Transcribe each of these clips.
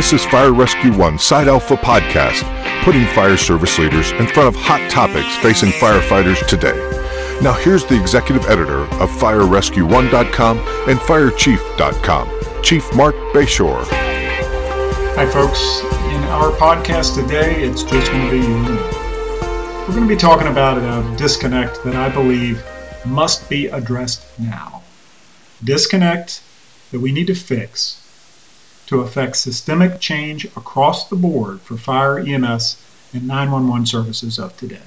This is Fire Rescue One Side Alpha Podcast, putting fire service leaders in front of hot topics facing firefighters today. Now, here's the executive editor of FireRescue1.com and FireChief.com, Chief Marc Bashoor. Hi, folks. In our podcast today, it's just going to be you. We're going to be talking about a disconnect that I believe must be addressed now. Disconnect that we need to fix to affect systemic change across the board for fire, EMS, and 911 services of today.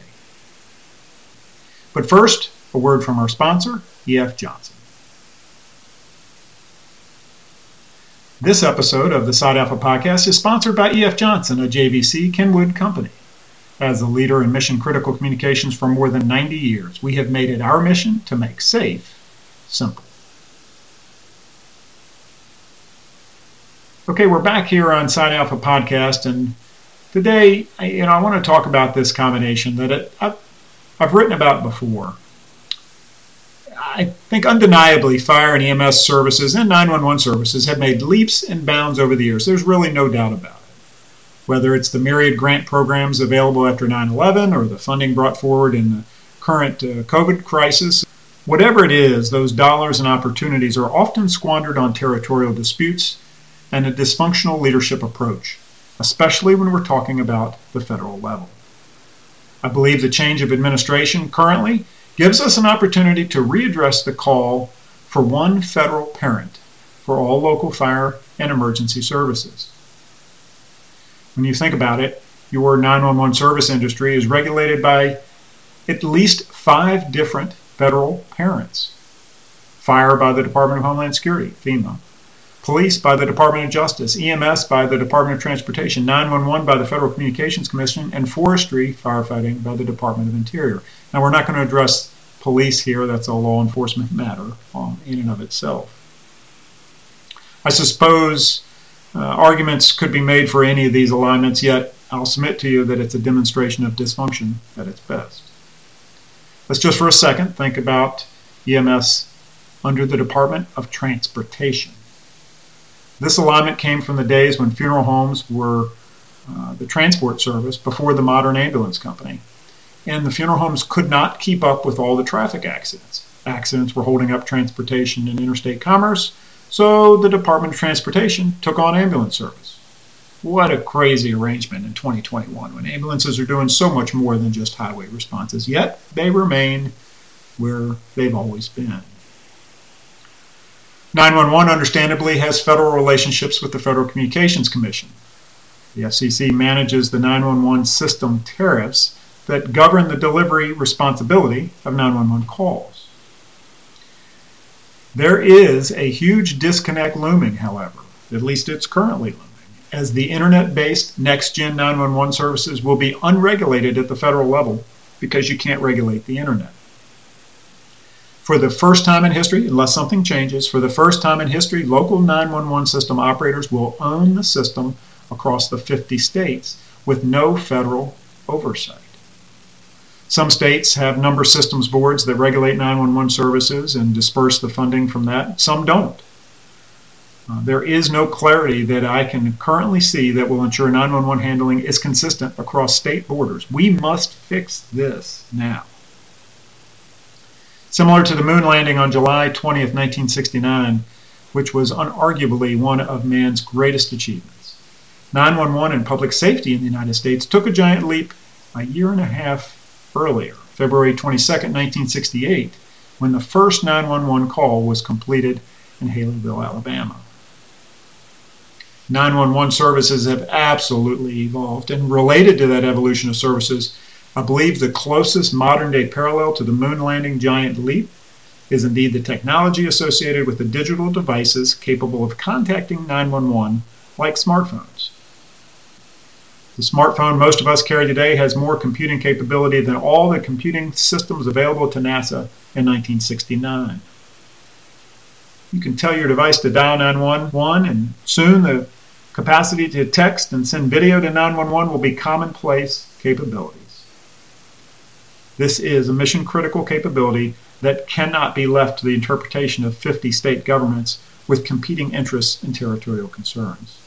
But first, a word from our sponsor, EF Johnson. This episode of the Side Alpha podcast is sponsored by EF Johnson, a JVC Kenwood company. As a leader in mission critical communications for more than 90 years, we have made it our mission to make safe simple. Okay, we're back here on Side Alpha Podcast, and today, you know, I want to talk about this combination that it, I've, I've written about before. I think undeniably, fire and EMS services and 911 services have made leaps and bounds over the years. There's really no doubt about it. Whether it's the myriad grant programs available after 9 11 or the funding brought forward in the current uh, COVID crisis, whatever it is, those dollars and opportunities are often squandered on territorial disputes and a dysfunctional leadership approach, especially when we're talking about the federal level. I believe the change of administration currently gives us an opportunity to readdress the call for one federal parent for all local fire and emergency services. When you think about it, your 911 service industry is regulated by at least five different federal parents fire by the Department of Homeland Security, FEMA, Police by the Department of Justice, EMS by the Department of Transportation, 911 by the Federal Communications Commission, and forestry firefighting by the Department of Interior. Now, we're not going to address police here, that's a law enforcement matter um, in and of itself. I suppose uh, arguments could be made for any of these alignments, yet I'll submit to you that it's a demonstration of dysfunction at its best. Let's just for a second think about EMS under the Department of Transportation. This alignment came from the days when funeral homes were uh, the transport service before the modern ambulance company. And the funeral homes could not keep up with all the traffic accidents. Accidents were holding up transportation and interstate commerce, so the Department of Transportation took on ambulance service. What a crazy arrangement in 2021 when ambulances are doing so much more than just highway responses, yet they remain where they've always been. 911 understandably has federal relationships with the Federal Communications Commission. The FCC manages the 911 system tariffs that govern the delivery responsibility of 911 calls. There is a huge disconnect looming, however, at least it's currently looming, as the internet based next gen 911 services will be unregulated at the federal level because you can't regulate the internet for the first time in history, unless something changes, for the first time in history, local 911 system operators will own the system across the 50 states with no federal oversight. Some states have number systems boards that regulate 911 services and disperse the funding from that. Some don't. Uh, there is no clarity that I can currently see that will ensure 911 handling is consistent across state borders. We must fix this now. Similar to the moon landing on July 20th, 1969, which was unarguably one of man's greatest achievements. 911 and public safety in the United States took a giant leap a year and a half earlier, February 22, 1968, when the first 911 call was completed in Haleyville, Alabama. 911 services have absolutely evolved, and related to that evolution of services, I believe the closest modern day parallel to the moon landing giant leap is indeed the technology associated with the digital devices capable of contacting 911, like smartphones. The smartphone most of us carry today has more computing capability than all the computing systems available to NASA in 1969. You can tell your device to dial 911, and soon the capacity to text and send video to 911 will be commonplace capability. This is a mission critical capability that cannot be left to the interpretation of 50 state governments with competing interests and territorial concerns.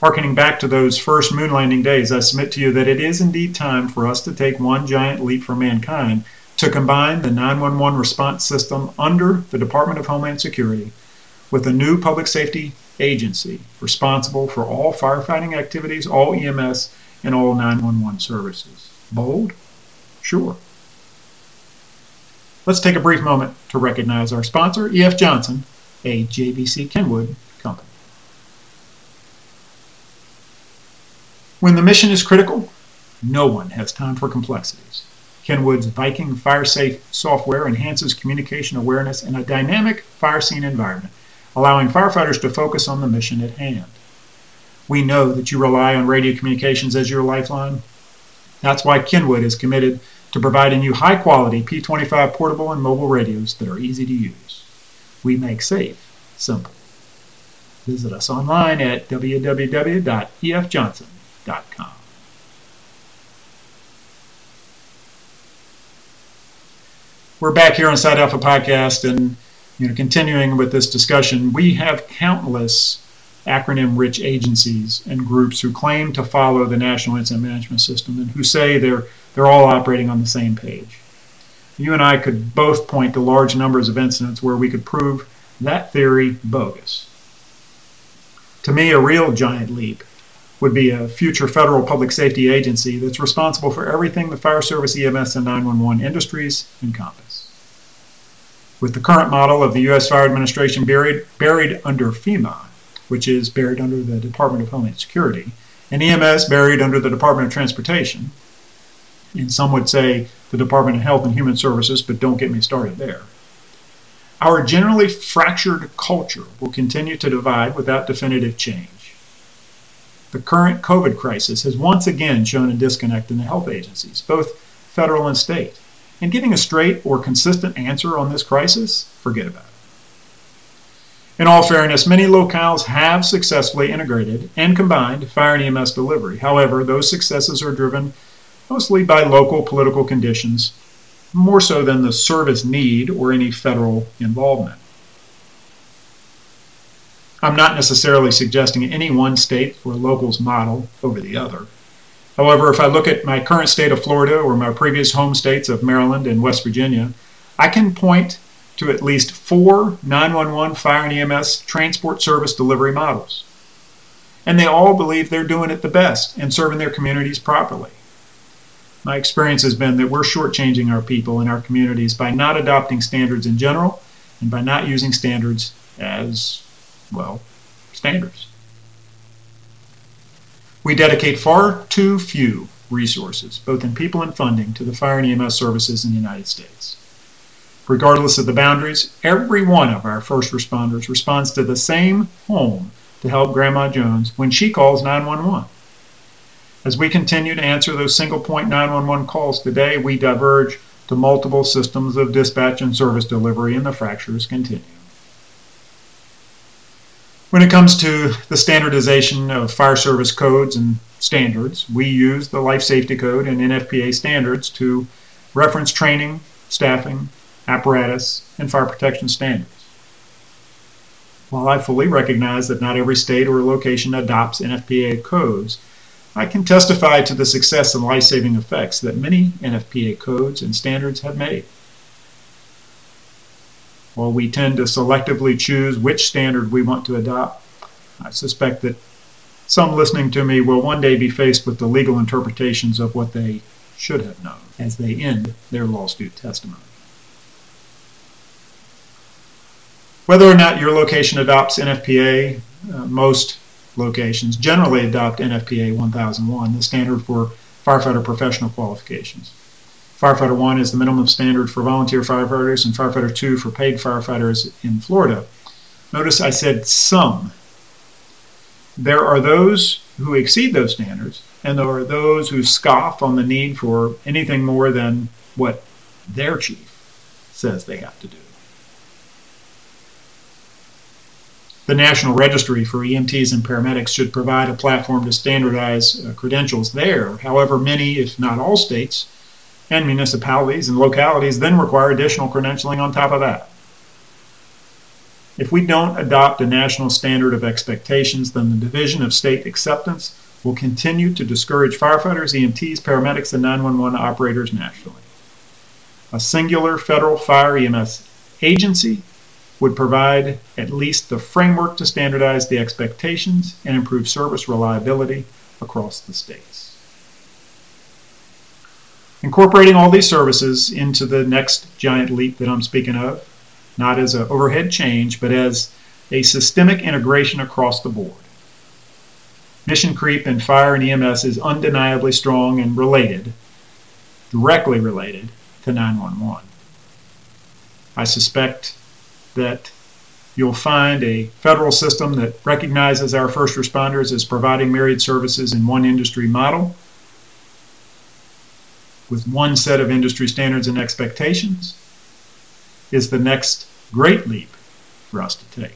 Harkening back to those first moon landing days, I submit to you that it is indeed time for us to take one giant leap for mankind to combine the 911 response system under the Department of Homeland Security with a new public safety agency responsible for all firefighting activities, all EMS, and all 911 services. Bold? Sure. Let's take a brief moment to recognize our sponsor, E.F. Johnson, a JVC Kenwood company. When the mission is critical, no one has time for complexities. Kenwood's Viking FireSafe software enhances communication awareness in a dynamic fire scene environment, allowing firefighters to focus on the mission at hand. We know that you rely on radio communications as your lifeline. That's why Kenwood is committed to providing you high quality P25 portable and mobile radios that are easy to use. We make safe simple. Visit us online at www.efjohnson.com. We're back here on Side Alpha Podcast and you know continuing with this discussion, we have countless acronym rich agencies and groups who claim to follow the National Incident Management System and who say they're, they're all operating on the same page. You and I could both point to large numbers of incidents where we could prove that theory bogus. To me, a real giant leap would be a future federal public safety agency that's responsible for everything the fire service, EMS, and 911 industries encompass. With the current model of the U.S. Fire Administration buried, buried under FEMA, which is buried under the Department of Homeland Security, and EMS buried under the Department of Transportation. And some would say the Department of Health and Human Services, but don't get me started there. Our generally fractured culture will continue to divide without definitive change. The current COVID crisis has once again shown a disconnect in the health agencies, both federal and state. And getting a straight or consistent answer on this crisis, forget about it. In all fairness, many locales have successfully integrated and combined fire and EMS delivery. However, those successes are driven mostly by local political conditions, more so than the service need or any federal involvement. I'm not necessarily suggesting any one state or local's model over the other. However, if I look at my current state of Florida or my previous home states of Maryland and West Virginia, I can point to at least four 911 fire and EMS transport service delivery models. And they all believe they're doing it the best and serving their communities properly. My experience has been that we're shortchanging our people and our communities by not adopting standards in general and by not using standards as, well, standards. We dedicate far too few resources, both in people and funding, to the fire and EMS services in the United States. Regardless of the boundaries, every one of our first responders responds to the same home to help Grandma Jones when she calls 911. As we continue to answer those single point 911 calls today, we diverge to multiple systems of dispatch and service delivery, and the fractures continue. When it comes to the standardization of fire service codes and standards, we use the Life Safety Code and NFPA standards to reference training, staffing, apparatus, and fire protection standards. While I fully recognize that not every state or location adopts NFPA codes, I can testify to the success and life saving effects that many NFPA codes and standards have made. While we tend to selectively choose which standard we want to adopt, I suspect that some listening to me will one day be faced with the legal interpretations of what they should have known as they end their lawsuit testimony. Whether or not your location adopts NFPA, uh, most locations generally adopt NFPA 1001, the standard for firefighter professional qualifications. Firefighter 1 is the minimum standard for volunteer firefighters, and Firefighter 2 for paid firefighters in Florida. Notice I said some. There are those who exceed those standards, and there are those who scoff on the need for anything more than what their chief says they have to do. The National Registry for EMTs and paramedics should provide a platform to standardize uh, credentials there. However, many, if not all states, and municipalities and localities then require additional credentialing on top of that. If we don't adopt a national standard of expectations, then the division of state acceptance will continue to discourage firefighters, EMTs, paramedics, and 911 operators nationally. A singular federal fire EMS agency would provide at least the framework to standardize the expectations and improve service reliability across the states. Incorporating all these services into the next giant leap that I'm speaking of, not as an overhead change, but as a systemic integration across the board. Mission creep in fire and EMS is undeniably strong and related, directly related, to 911. I suspect that you'll find a federal system that recognizes our first responders as providing myriad services in one industry model with one set of industry standards and expectations is the next great leap for us to take.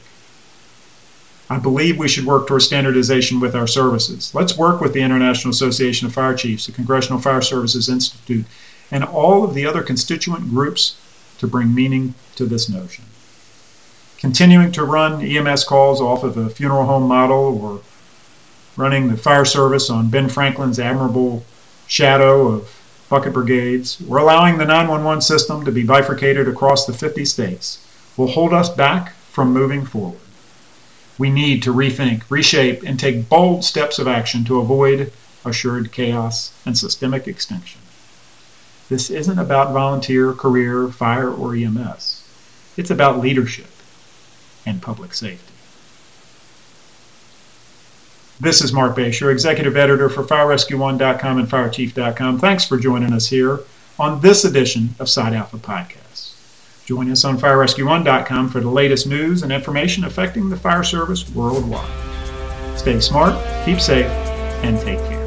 I believe we should work towards standardization with our services. Let's work with the International Association of Fire Chiefs, the Congressional Fire Services Institute, and all of the other constituent groups to bring meaning to this notion. Continuing to run EMS calls off of a funeral home model or running the fire service on Ben Franklin's admirable shadow of bucket brigades, or allowing the 911 system to be bifurcated across the 50 states will hold us back from moving forward we need to rethink, reshape, and take bold steps of action to avoid assured chaos and systemic extinction. This isn't about volunteer, career, fire, or EMS. It's about leadership and public safety. This is Marc Bashoor, Executive Editor for FireRescue1.com and FireChief.com. Thanks for joining us here on this edition of Side Alpha Podcast. Join us on FireRescue1.com for the latest news and information affecting the fire service worldwide. Stay smart, keep safe, and take care.